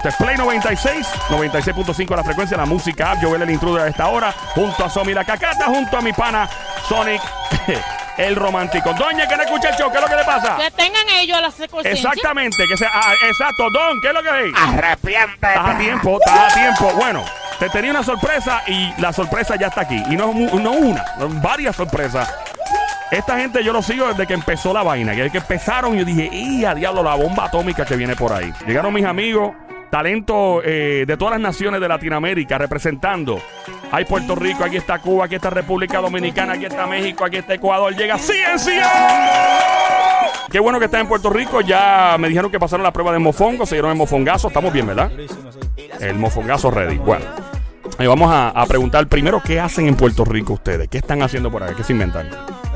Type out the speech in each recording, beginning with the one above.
Este es Play 96, 96.5 la frecuencia, la música app. Joel el intruder a esta hora, junto a Somi la cacata, junto a mi pana Sonic el romántico. Doña, que no escucha el show, ¿qué es lo que le pasa? Que tengan ellos a la secuencia. Exactamente, que sea. ah, exacto, Don, ¿qué es lo que hay? Arrepiéntete. Estás a tiempo, estás a tiempo. Bueno, te tenía una sorpresa y la sorpresa ya está aquí. Y no, es no una, son varias sorpresas. Esta gente yo lo sigo desde que empezó la vaina. Que desde que empezaron yo dije, ¡y a diablo la bomba atómica que viene por ahí! Llegaron mis amigos, talento eh, de todas las naciones de Latinoamérica representando. Hay Puerto Rico, aquí está Cuba, aquí está República Dominicana, aquí está México, aquí está Ecuador. Llega Ciencia. Qué bueno que está en Puerto Rico. Ya me dijeron que pasaron la prueba de mofongo, se dieron el mofongazo. Estamos bien, ¿verdad? El mofongazo ready. Bueno, ahí vamos a, a preguntar primero qué hacen en Puerto Rico ustedes. ¿Qué están haciendo por ahí? ¿Qué se inventan?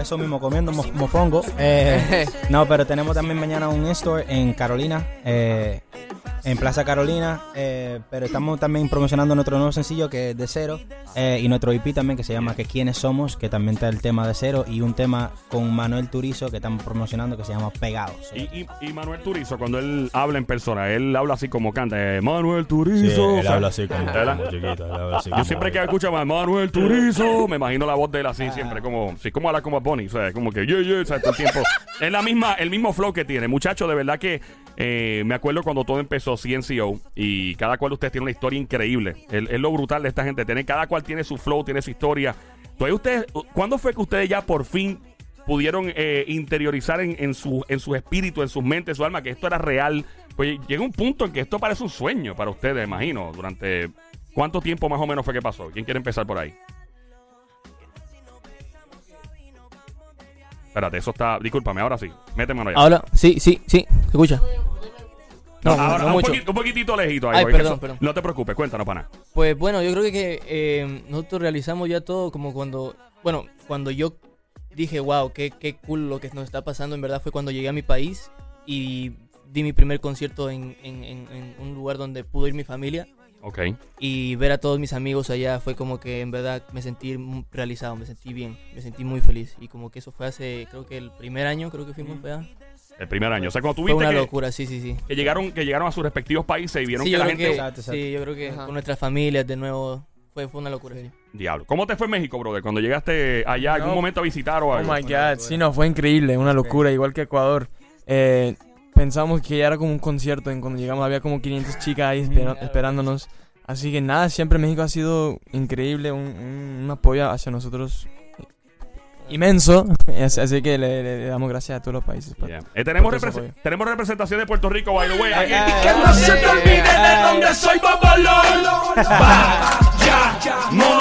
Eso mismo, comiendo mo- mofongo. Eh, no, pero tenemos también mañana un in-store en Carolina, eh, en Plaza Carolina. eh, pero estamos también promocionando nuestro nuevo sencillo que es de cero. eh, y nuestro EP también que se llama Que quiénes somos, que también está el tema de cero. Y un tema con Manuel Turizo que estamos promocionando que se llama Pegados. Y, y- y Manuel Turizo, cuando él habla en persona, él habla así como canta. eh, Manuel Sí, Turizo. él O sea, habla así como, chiquito, él habla así Yo como- siempre que escucho a Manuel Turizo, me imagino la voz de él así siempre, como, sí, como habla como Bonnie, o sea, como que yeah, yeah, o sea, todo el tiempo. Es la misma, el mismo flow que tiene. Muchacho, de verdad que eh, me acuerdo cuando todo empezó CNCO y cada cual de ustedes tiene una historia increíble. Es lo brutal de esta gente. Tiene, cada cual tiene su flow, tiene su historia. Entonces, ustedes, ¿cuándo fue que ustedes ya por fin pudieron eh, interiorizar en, en su, en su espíritu, en sus mentes, en su alma, que esto era real? Pues llega un punto en que esto parece un sueño para ustedes, imagino, durante ¿Cuánto tiempo más o menos fue que pasó? ¿Quién quiere empezar por ahí? Espérate, eso está. Discúlpame, ahora sí. Méteme allá. Ahora, sí, sí, sí, escucha. No, ahora, no un, mucho. poquito, un poquitito lejito ahí. Ay, perdón, eso- perdón. No te preocupes, cuéntanos, pana. Pues bueno, yo creo que, que, eh, nosotros realizamos ya todo como cuando, bueno, cuando yo dije, wow, qué, qué cool lo que nos está pasando, en verdad fue cuando llegué a mi país y di mi primer concierto en, en- en- en un lugar donde pudo ir mi familia Ok. y ver a todos mis amigos allá fue como que en verdad me sentí realizado, me sentí bien, me sentí muy feliz y como que eso fue hace, creo que el primer año, creo que fuimos allá. El primer año. O sea, cuando Fue tuviste una que, locura, sí, sí, sí. que llegaron, que llegaron a sus respectivos países y vieron Sí, que la gente. que, Exacto, exacto. sí, yo creo que Ajá. con nuestras familias de nuevo fue, fue una locura. sí. Diablo. ¿Cómo te fue en México, brother? Cuando llegaste allá, algún No. momento a visitar o Oh algo. my god, sí, no, fue increíble, una locura, igual que Ecuador. Eh, pensamos que ya era como un concierto, en cuando llegamos había como 500 chicas ahí espera- esperándonos. Así que nada, siempre México ha sido increíble, un, un- un apoyo hacia nosotros inmenso. Así que le, le- le damos gracias a todos los países. por- Yeah. Eh, tenemos, apoyo. tenemos representación de Puerto Rico, by the way. aquí. Que no se te olvide de dónde soy Bobolón. Vaya, no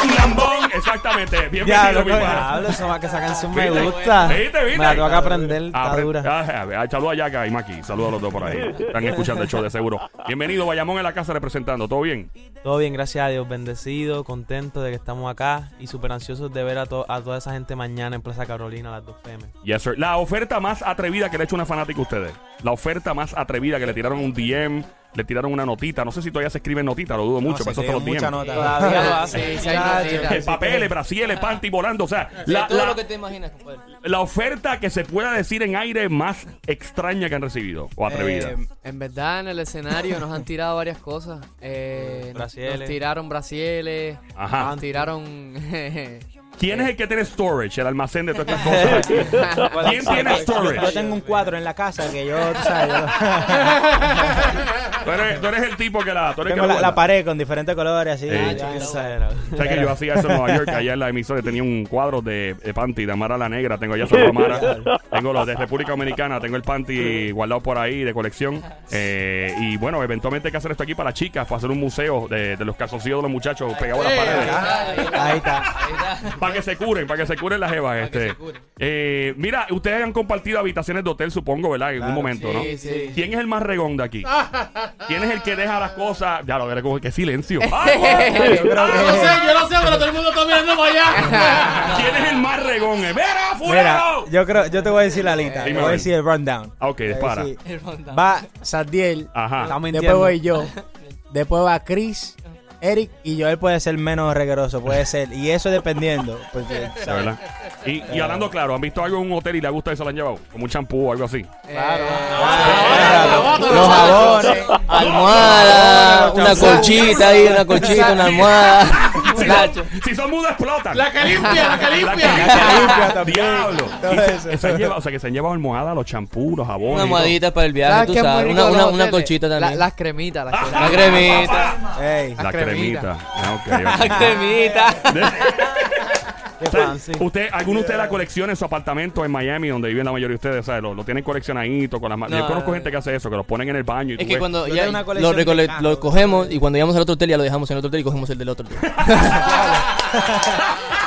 Exactamente. Ya, Bienvenido, loco, mi diablo, eso va que esa canción me gusta. ¿Viste, viste? Me la tengo que aprender, está dura. Ah, Saludos a Yaka y Maki. Saludos a los dos por ahí. Están escuchando el show de seguro. Bienvenido, Bayamón en la casa representando. ¿Todo bien? Todo bien, gracias a Dios, bendecido, contento de que estamos acá y súper ansiosos de ver a, to- a toda esa gente mañana en Plaza Carolina a las 2 pm. Yes, sir. La oferta más atrevida que le ha hecho una fanática a ustedes. La oferta más atrevida que le tiraron un DM, le tiraron una notita. No sé si todavía se escriben notitas, lo dudo mucho, pero eso te los. Todavía lo. Sí, sí. Eh, Papeles, brasieles, panty volando. O sea, la, todo la- lo que te imaginas, compadre. la oferta que se pueda decir en aire más extraña que han recibido o atrevida. Eh, En verdad, en el escenario nos han tirado varias cosas. Eh, nos- tiraron brasieles. Ajá. Nos tiraron. ¿Quién es el que tiene storage, el almacén de todas estas cosas? ¿Quién tiene storage? yo tengo un cuadro en la casa que yo, yo Tú eres, tú eres el tipo que la. Tú eres que la, pared con diferentes colores así. Eh, ya, era. ¿Sabes que yo hacía eso en Nueva York? Allá en la emisora tenía un cuadro de, de panty de Amara la Negra. Tengo allá solo Amara. Tengo los de República Dominicana. Tengo el panty guardado por ahí de colección. Eh, y bueno, eventualmente hay que hacer esto aquí para las chicas, para hacer un museo de, de los calzoncillos de los muchachos pegados a las paredes. Ahí está. Para que se curen, para que se curen las jevas. Este. Eh, mira, ustedes han compartido habitaciones de hotel, supongo, ¿verdad? En algún momento, ¿no? Sí, sí. ¿Quién es el más regón de aquí? ¿Quién es el que deja las cosas? Ya lo veré como que silencio. Yo creo que- yo no sé, pero todo el mundo está mirando para allá. ¿Quién es el más regón? ¡Mira, Mira, fulano! yo creo, yo te voy a decir la lista. Te Dime voy a decir el rundown. Ah, ok, Te voy a dispara. decir, Va Sadiel, Ajá. Estamos después mintiendo. voy yo, después va Chris, Eric y Joel puede ser menos regueroso, puede ser. Y eso dependiendo. Porque, verdad. Y, y hablando claro, ¿han visto algo en un hotel y le gusta y se lo han llevado? Como un champú o algo así. Claro. Los jabones. Almohada. una, colchita ahí, una colchita, una almohada. Si Nacho. son, si son mudos, explotan. La que limpia, la que La limpia. que limpia también. Diablo. Se- se o sea, que se han llevado almohadas, los champús, los jabones. Una almohadita para el viaje, ¿Sabes tú sabes. Una, una, una colchita La- también. las cremitas, las La cremitas. cremita. Ey, La cremita. cremita. Ah. La cremita. Qué fancy. ¿Usted, alguno de ustedes la colecciona en su apartamento en Miami, donde viven la mayoría de ustedes? ¿sabes? Lo, lo tienen coleccionadito con las ma- Yo No, conozco no, gente que hace eso, que los ponen en el baño y Es tú que ves- cuando Yo ya tengo una lo, colección de recole- carros. lo cogemos y cuando llegamos al otro hotel ya lo dejamos en el otro hotel y cogemos el del otro hotel.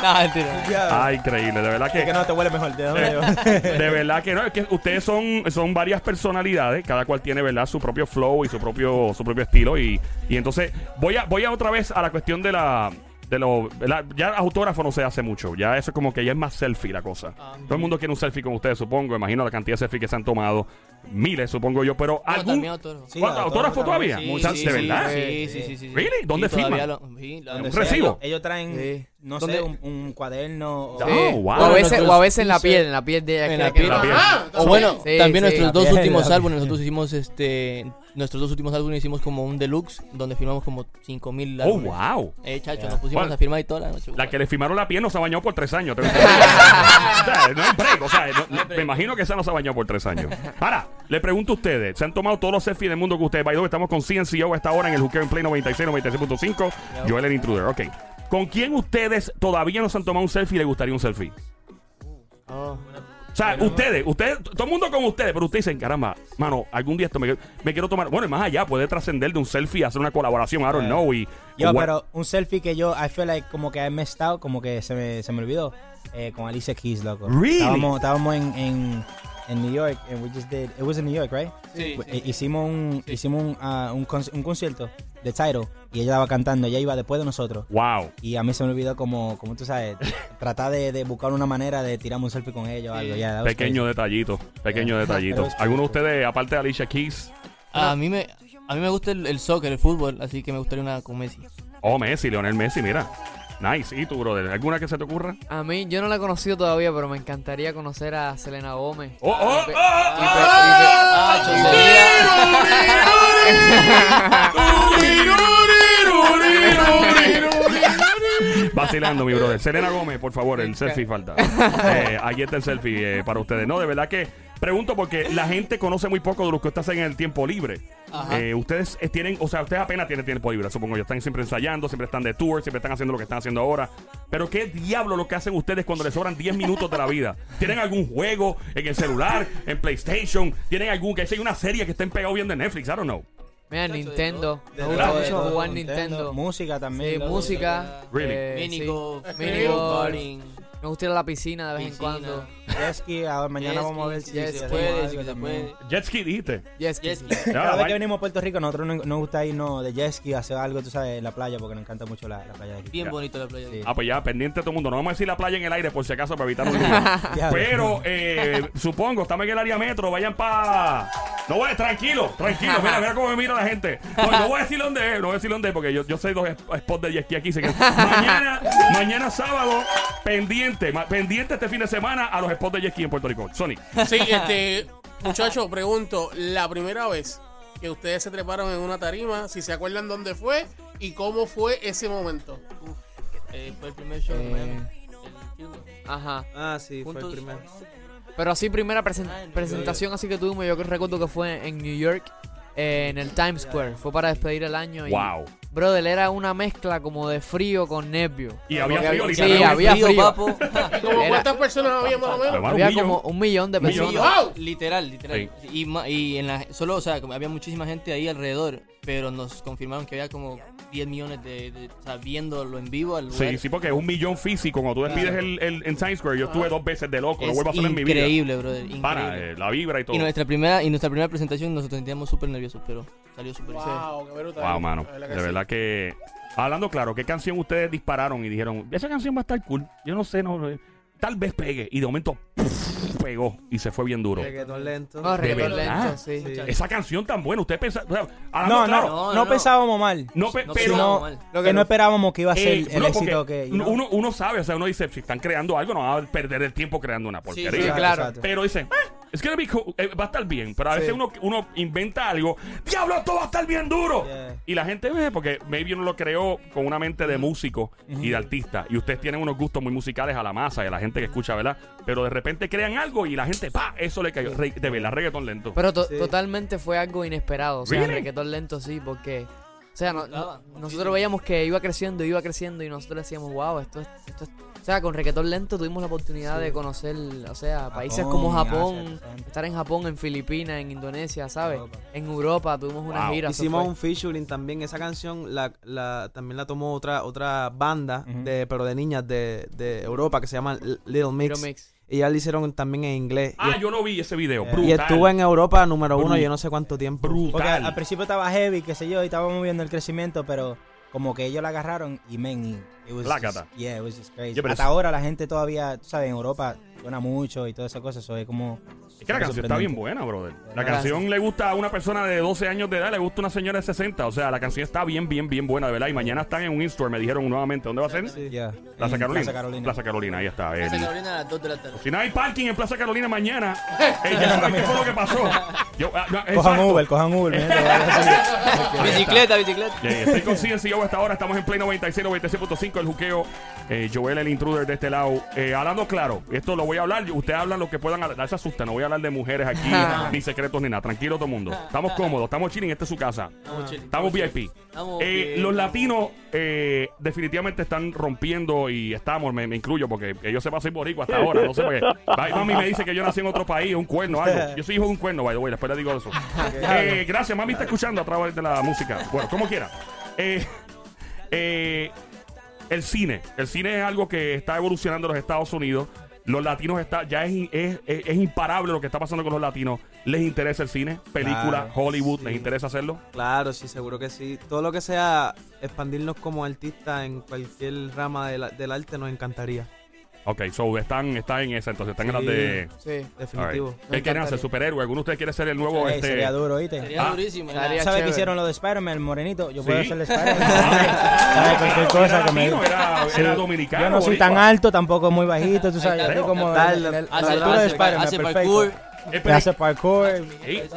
no, mentira. Ah, increíble, de verdad Es que que... no te huele mejor. ¿de dónde yo? De verdad que no, es que ustedes son, son varias personalidades, cada cual tiene, ¿verdad? Su propio flow y su propio, su propio estilo. Y, y entonces, voy a, voy a otra vez a la cuestión de la. De lo, ¿verdad? Ya autógrafo no se hace mucho. Ya eso es como que ya es más selfie la cosa. Todo el mundo quiere un selfie con ustedes, supongo. Imagino la cantidad de selfies que se han tomado. Miles, supongo yo. Pero No, algún. autógrafo. Sí, ¿Cuánto? ¿Autógrafo todavía? Sí, Muchas- sí, ¿De sí, verdad? Sí, sí, sí, sí. Really? ¿Dónde firman? lo- sí, la- Donde Un sea, recibo. Ellos, ellos traen, Sí. No ¿Dónde? sé, un, un cuaderno. o- Sí. Sí. Oh, wow. O a veces, o a veces en la piel, en la piel de ella. En la piel. Ah, O bueno, Sí, también sí. nuestros dos últimos álbumes, nosotros hicimos este, nuestros dos últimos álbumes hicimos como un deluxe donde firmamos como 5000 Oh, álbumes. wow. Eh, chacho, Yeah. nos pusimos Bueno, a firmar y toda la noche. La que le firmaron la piel no se bañó por tres años. o sea, no hay break. O sea, no- no- me imagino que esa no se bañó por tres años. Ahora, le pregunto a ustedes: ¿se han tomado todos los selfies del mundo que ustedes? By the way, estamos con CNCO a esta hora en el Juqueo en Play 96, 96.5. Joel el Intruder. Ok. ¿Con quién ustedes todavía no se han tomado un selfie y les gustaría un selfie? Oh. O sea, ustedes, ustedes, todo el mundo con ustedes, pero ustedes dicen, caramba, mano, algún día esto me, me quiero tomar. Bueno, más allá, puede trascender de un selfie, hacer una colaboración, I don't know. Y, Yo, pero un selfie que yo, I feel like como que I messed out, como que se me, se me olvidó, eh, con Alicia Keys, loco. Really? Estábamos, estábamos en, en, en New York, and we just did, it was in New York, right? Sí, Eh, Hicimos un, hicimos un, ah, un, conci- un concierto de Tyro, y ella estaba cantando, ella iba después de nosotros. Wow. Y a mí se me olvidó como, como tú sabes, tratar de, de buscar una manera de tirarme un selfie con ella o algo. was Pequeño crazy. detallito, pequeño Yeah. detallito. ¿Alguno de ustedes, aparte de Alicia Keys? A mí me a mí me gusta el, el soccer, el fútbol, así que me gustaría una con Messi. Oh, Messi, Leonel Messi, mira. Nice. ¿Y tú, brother? ¿Alguna que se te ocurra? A mí, yo no la he conocido todavía, pero me encantaría conocer a Selena Gómez. ¡Oh, oh, oh, Ah, Vacilando, mi brother. Selena Gómez, por favor, el selfie falta. Eh, ahí está el selfie eh, para ustedes. No, de verdad que pregunto porque la gente conoce muy poco de lo que ustedes hacen en el tiempo libre. Ajá. Eh, ustedes tienen, o sea, ustedes apenas tienen tiempo libre, supongo yo. Están siempre ensayando, siempre están de tour, siempre están haciendo lo que están haciendo ahora. Pero ¿qué diablo lo que hacen ustedes cuando les sobran 10 minutos de la vida? ¿Tienen algún juego en el celular, en PlayStation? ¿Tienen algún, que sea una serie que estén pegados viendo en Netflix? I don't know. Mira, Nintendo. Me gusta mucho jugar Nintendo. Música también. Sí, música. Really? eh, Me gusta ir a la piscina de vez en cuando. Jet ski, ahora mañana Jet vamos a ver ski, si se puede, algo si se también. puede. Jet ski, dijiste. Jet ski. Cada vez vaya. que venimos a Puerto Rico, nosotros nos, nos gusta irnos de jet ski a hacer algo, tú sabes, en la playa, porque nos encanta mucho la, la playa de aquí. Bien bonito la playa. Sí. Ah, pues ya, pendiente todo el mundo. No vamos a decir la playa en el aire por si acaso para evitar. Ya, Pero, eh, supongo, estamos en el área metro, vayan para... No voy, tranquilo, tranquilo, mira, mira cómo me mira la gente. No, no voy a decir dónde es, no voy a decir dónde es, porque yo, yo sé dos sp- spots de jet aquí. así que mañana, mañana sábado, pendiente, ma- pendiente este fin de semana a los spots de jet ski en Puerto Rico. Sony. Sí, este, muchacho, pregunto, la primera vez que ustedes se treparon en una tarima, si se acuerdan dónde fue y cómo fue ese momento. Eh, fue el primer show de Eh, Miami. El Hilton. Ajá. Ah, sí, fue Juntos- el primero. Pero así, primera presen- Ah, presentación así que tuvimos, yo que recuerdo que fue en New York, eh, en el Times Square. Fue para despedir el año. Y, Wow. Brother, era una mezcla como de frío con nervio. Y había Porque frío, Sí, literalmente. había frío. papo. ¿Y como Era- cuántas personas había más o menos? Había un como un millón de millón. personas. ¡Wow! Literal, literal. Y, ma- y en la, solo, o sea, como había muchísima gente ahí alrededor, pero nos confirmaron que había como 10 millones de, de- o sea, viéndolo en vivo al lugar. Sí, sí, porque es un millón físico. Cuando tú despides el, el- en Times Square, yo estuve dos veces de loco, no es vuelvo a hacer en mi vida. increíble, brother. Increíble. Para, eh, la vibra y todo. y nuestra primera y nuestra primera presentación nosotros sentíamos súper nerviosos, pero salió súper bien. Wow, qué brutal. Wow, mano. De que sí. verdad que. Hablando claro, ¿qué canción ustedes dispararon y dijeron, esa canción va a estar cool? Yo no sé, no. eh, Tal vez pegue. Y de momento ¡puf! Pegó y se fue bien duro. Reggaetón lento. No, reggaetón verdad? lento, sí. Sí. Esa canción tan buena, usted pensa. o sea, No, claro, no, No, no, pensábamos mal. no, pe- No, pero. sino- mal. Lo que no esperábamos que iba a ser eh, el no, éxito que. you know. uno, uno sabe, o sea, uno dice, si están creando algo, no van a perder el tiempo creando una porquería. sí, claro. Pero dicen, "Eh, it's gonna be cool, eh, va a estar bien, pero a Sí. veces uno, uno inventa algo, diablo, esto va a estar bien duro. Yeah. Y la gente ve, porque maybe uno lo creó con una mente de músico y de artista, y ustedes tienen unos gustos muy musicales a la masa y a la gente que escucha, ¿verdad? Pero de repente crean algo y la gente, pa, eso le cayó. Re- de verdad, reggaetón lento. Pero to- Sí. totalmente fue algo inesperado. O sea, Really? reggaetón lento sí, porque. O sea, no- nosotros veíamos que iba creciendo, iba creciendo y nosotros decíamos, wow, esto es, esto es- O sea, con reggaetón lento tuvimos la oportunidad de conocer, o sea, países Japón, como Japón, estar en Japón, en Filipinas, en Indonesia, ¿sabes? Europa. En Europa tuvimos una gira. Hicimos un featuring también. Esa canción la, la, también la tomó otra otra banda, de, pero de niñas de, de Europa que se llama L- Little Mix. Little Mix. Y ya la hicieron también en inglés. y, ah, yo lo vi ese video. Eh, Brutal. y estuvo en Europa número uno Bru- yo no sé cuánto tiempo. Brutal. Porque al, al principio estaba heavy, qué sé yo, y estábamos viendo el crecimiento, pero como que ellos la agarraron y men, it was Plácata. just- yeah, it was just crazy. Hasta es- ahora la gente todavía, tú sabes, en Europa suena mucho y todas esas cosas, eso es como... Es que la canción está bien buena, brother. La Gracias. canción le gusta a una persona de 12 años de edad, le gusta a una señora de 60. O sea, la canción está bien, bien, bien buena, de verdad. Y mañana están en un in-store, me dijeron nuevamente. ¿Dónde va a ser? Yeah. Plaza Carolina. Plaza Carolina. Plaza Carolina, ahí está. Plaza El- Carolina a las 2 de la tarde. Si no hay parking en Plaza Carolina mañana, eh, ya qué fue lo que pasó. Yo, ah, no, Cojan. Uber, cojan Uber. Bicicleta, bicicleta. Yeah, estoy con CNCO hasta ahora, estamos en Play 96, 96.5, el juqueo. Eh, Joel, el intruder de este lado. Eh, hablando claro, esto lo voy a hablar, ustedes hablan lo que puedan hablar, no se asusten, no voy a hablar de mujeres aquí, ni secretos ni nada, tranquilo todo el mundo. Estamos cómodos, estamos chilling, esta es su casa. Estamos VIP. Estamos Eh, los latinos eh, definitivamente están rompiendo y estamos, me, me incluyo porque que yo sepa soy boricua hasta ahora, no sé por qué. Ay, mami me dice que yo nací en otro país, un cuerno, algo. Yo soy hijo de un cuerno, by the way, después le digo eso. Eh, gracias, mami está escuchando a través de la música. Bueno, como quiera. Eh, eh, el cine. El cine es algo que está evolucionando en los Estados Unidos. Los latinos está, ya es, es, es- es imparable lo que está pasando con los latinos. ¿Les interesa el cine? Película, Claro, Hollywood, sí. ¿les interesa hacerlo? Claro, sí, seguro que sí. Todo lo que sea expandirnos como artistas en cualquier rama de la- del arte nos encantaría. Ok, so están, están en esa, entonces están en las de. Sí. Definitivo. Alright. ¿Qué quieren hacer? ¿Superhéroe? ¿Alguno de ustedes quiere ser el nuevo? Ey, este... Sería duro, ¿oíste? Sería Ah. durísimo. ¿Sabes chévere. que hicieron lo de Spider-Man, el morenito? Yo puedo Sí. hacer el Spider-Man. ¿Sabes? Cualquier Era cosa que me... latino, era, Sí. era dominicano. Yo no soy boricua. tan alto, tampoco muy bajito, tú sabes. Yo estoy como en el- la Hace, altura de Spider-Man, hace perfecto. parkour. Hace parkour. Ey,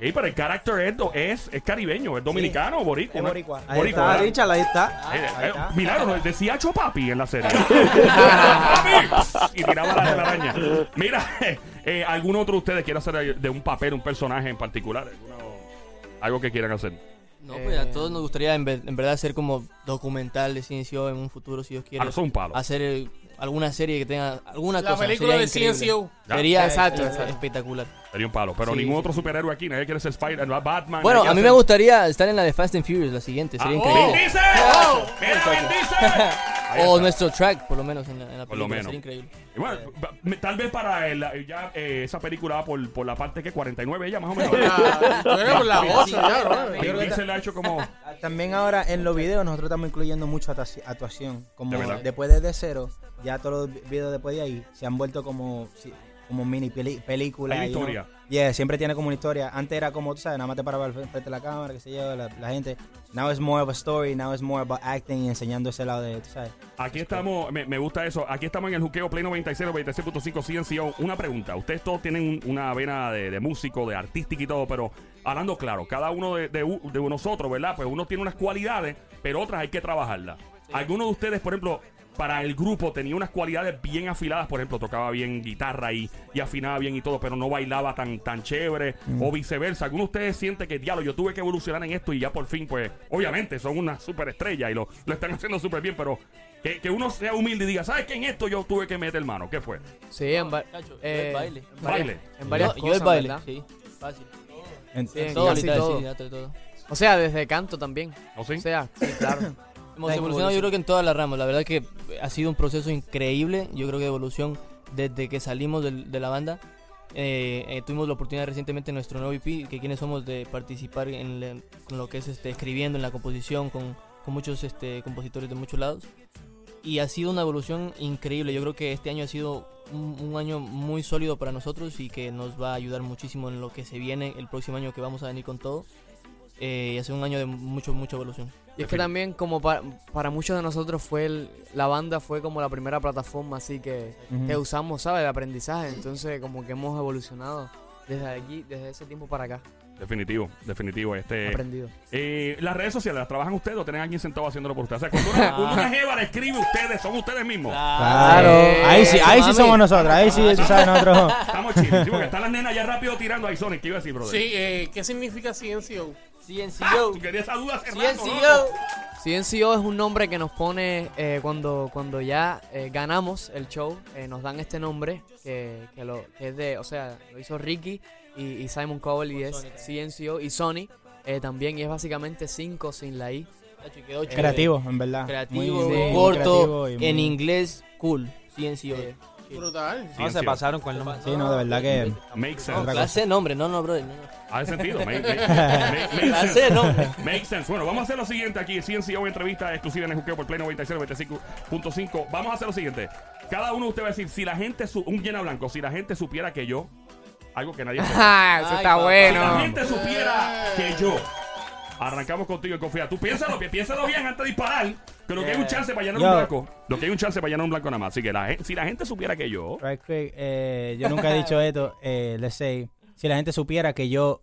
ey, pero el carácter es, es, es caribeño, es dominicano o boricua. Es boricua. Ahí Boricua, está, ¿verdad? Richard, ahí está. Eh, eh, está. milagro, decía Chopapi en la serie. Y tiraba la telaraña. Mira, eh, ¿algún otro de ustedes quiere hacer de un papel, un personaje en particular? ¿Alguno- algo que quieran hacer. No, pues a todos nos gustaría en, ver- en verdad hacer como documental de CNCO en un futuro, si Dios quiere. Ah, eso es un palo. Hacer eh, alguna serie que tenga alguna La cosa. película sería de increíble. CNCO. Ya. Sería Exacto, eh, exacto. espectacular. Sería un palo. Pero Sí, ningún sí, otro sí. superhéroe aquí. Nadie quiere ser Spider Batman. Bueno, a mí me gustaría estar en la de Fast and Furious, la siguiente. Sería Ah, increíble. ¡Vin Diesel! ¡Mira! Ahí O está. nuestro track, por lo menos, en la, en la Por lo película. menos. Sería increíble. Y bueno, me- tal vez para el- ya eh, esa película va por, por la parte que 49 ella más o menos. Ah, por la 8 ya, bro. Vin Diesel le ha hecho como También ahora en los videos nosotros estamos incluyendo mucho actuaci- actuación. Como después de, de cero, ya todos los vi- videos después de ahí se han vuelto como, como mini peli-. Hay you know. historia. Yeah, siempre tiene como una historia. Antes era como, tú sabes, nada más te paraba al frente de la cámara, qué sé yo, la, la gente. Now it's more of a story, now it's more about acting y enseñando ese lado de, tú sabes. Aquí estamos, me, me gusta eso. Aquí estamos en el juqueo Play 96, 96.5 CNCO. Una pregunta. Ustedes todos tienen un- una vena de, de músico, de artístico y todo, pero hablando claro, cada uno de, de nosotros, ¿verdad? Pues uno tiene unas cualidades, pero otras hay que trabajarlas. Alguno de ustedes, por ejemplo, para el grupo tenía unas cualidades bien afiladas, por ejemplo, tocaba bien guitarra y, y afinaba bien y todo, pero no bailaba tan, tan chévere, o viceversa. ¿Alguno de ustedes siente que, diablo, yo tuve que evolucionar en esto y ya por fin, pues, obviamente son una superestrella y lo, lo están haciendo súper bien, pero que, que uno sea humilde y diga, ¿sabes qué? En esto yo tuve que meter mano. ¿Qué fue? Sí, en, yo eh, el baile. en Baile. en varias yo, cosas, yo el baile, ¿verdad? sí. Fácil. En- Sí, en Todo, casi literal, todo. todo. O sea, desde canto también. ¿No sí? O sea, sí, claro. Hemos evolucionado yo creo que en todas las ramas. La verdad que ha sido un proceso increíble. Yo creo que de evolución desde que salimos del- de, la banda. Eh, eh, tuvimos la oportunidad recientemente en nuestro nuevo EP, que quienes somos de participar en, la- con lo que es este, escribiendo en la composición con, con muchos este, compositores de muchos lados. Y ha sido una evolución increíble. Yo creo que este año ha sido un, un año muy sólido para nosotros y que nos va a ayudar muchísimo en lo que se viene el próximo año que vamos a venir con todo. Eh, y ha sido un año de mucho, mucha evolución. Y es que también como pa- para muchos de nosotros fue el- la banda fue como la primera plataforma así que, que usamos, ¿sabes? De aprendizaje. Entonces como que hemos evolucionado desde aquí, desde ese tiempo para acá. Definitivo, definitivo. Este, Aprendido. eh, las redes sociales, ¿las trabajan ustedes o tienen alguien sentado haciéndolo por ustedes? O sea, cuando una, cuando una jeva le escribe a ustedes, son ustedes mismos. Claro. Ahí sí, ahí sí somos nosotros. Ahí sí, tú sabes, nosotros. Estamos chidos. Sí, porque están las nenas ya rápido tirando ahí, Sonic. ¿Qué iba a decir, brother? Sí, eh, ¿qué significa CNCO? CNCO. Tú querías esa duda hace rato, CNCO. CNCO es un nombre que nos pone eh, cuando, cuando ya eh, ganamos el show, eh, nos dan este nombre que, que, lo, que es de, o sea, lo hizo Ricky y, y Simon Cowell y es CNCO y Sony eh, también y es básicamente 5 sin la I. Quedó chévere. Creativo, en verdad. Creativo, Muy- corto, creativo y muy- en inglés, cool. CNCO. Eh, Brutal. No, se pasaron con el nombre. Sí, no, de verdad que. Make sense. De nombre, no, no, brother. No, no. Hace sentido. Make, make- make- make sense. nombre. Make sense. Bueno, vamos a hacer lo siguiente aquí. CNCO entrevista exclusiva en el juqueo por Play 96, 95.5. Vamos a hacer lo siguiente. Cada uno de ustedes va a decir, si la gente, su- un llena blanco, si la gente supiera que yo, algo que nadie sepa. ¡Ah, eso está papá. Si la bueno! gente supiera que yo. Arrancamos contigo en confianza. Tú piénsalo, pi- piénsalo bien antes de disparar. Que lo que hay un chance para llenar un blanco. Lo que hay un chance para llenar un blanco nada más. Así que la, si la gente supiera que yo. Right quick, eh, yo nunca he dicho esto. Eh, let's say, si la gente supiera que yo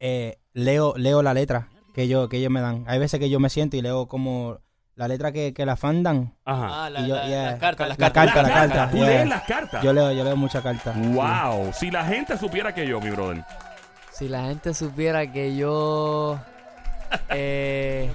eh, leo leo la letra que yo que ellos me dan. Hay veces que yo me siento y leo como la letra que, que la fan dan. Ajá. Ah, la, Y yo- la- yeah. las cartas, las La cartas. carta, la carta, Tú yeah. lees las cartas. Yo leo yo leo mucha carta. Wow. Si la gente supiera que yo, mi brother. Si la gente supiera que yo eh,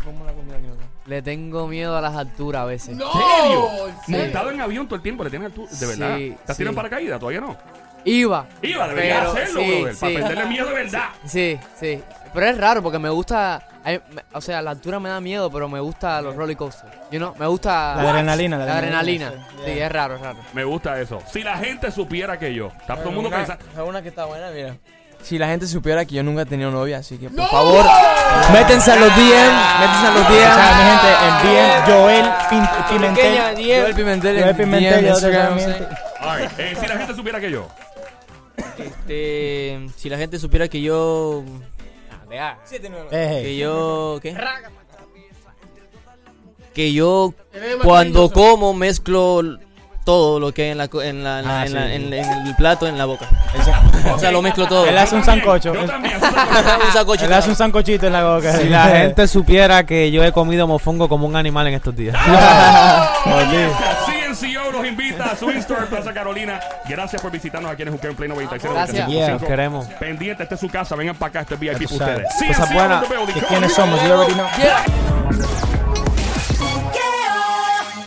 le tengo miedo a las alturas a veces. ¡No! serio? ¿En serio? Montado en avión todo el tiempo, le tienes altura. De verdad. Sí, ¿Estás sí. tirando paracaídas? Todavía no. Iba. Iba, debería Pero, hacerlo, sí, brother. Para perderle miedo de verdad. Sí, sí. Pero es raro porque me gusta. Ay, me- o sea, la altura me da miedo, pero me gusta los roller coasters. You know, me gusta. La adrenalina, la La adrenalina. adrenalina, Sí, sí. es raro, es raro. Me gusta eso. Si la gente supiera que yo. Está todo el mundo pensando. ¿sabes una que está buena, mira. Si la gente supiera que yo nunca he tenido novia, así que por ¡No! favor, métense a los DM, métense a los O sea, mi DM. gente, el bien Joel Pimentel. DM. Joel Pimentel, Joel en Pimentel, DM, Instagram. All right, eh, si la gente supiera que yo. Este, si la gente supiera que yo. Eh, Que yo. ¿Qué? Que yo Él cuando como mezclo todo lo que hay en, la, co- en, la, en, la- Ah, en la- sí. en- en el plato, en la boca. Él O sea, lo mezclo todo. Él hace un sancocho. Yo Él- también. hace un sacocho. le hace un sancochito en la boca. Si la gente supiera que yo he comido mofongo como un animal en estos días. CNCO los invita a su in-store en Plaza Carolina. Gracias por visitarnos aquí en Juqueo en Play 96. Gracias. 95. Yeah. Los queremos. Pendiente, esta es su casa. Vengan para acá, este es VIP para ustedes. building. ¿Y Come quiénes somos? You already know. Yeah.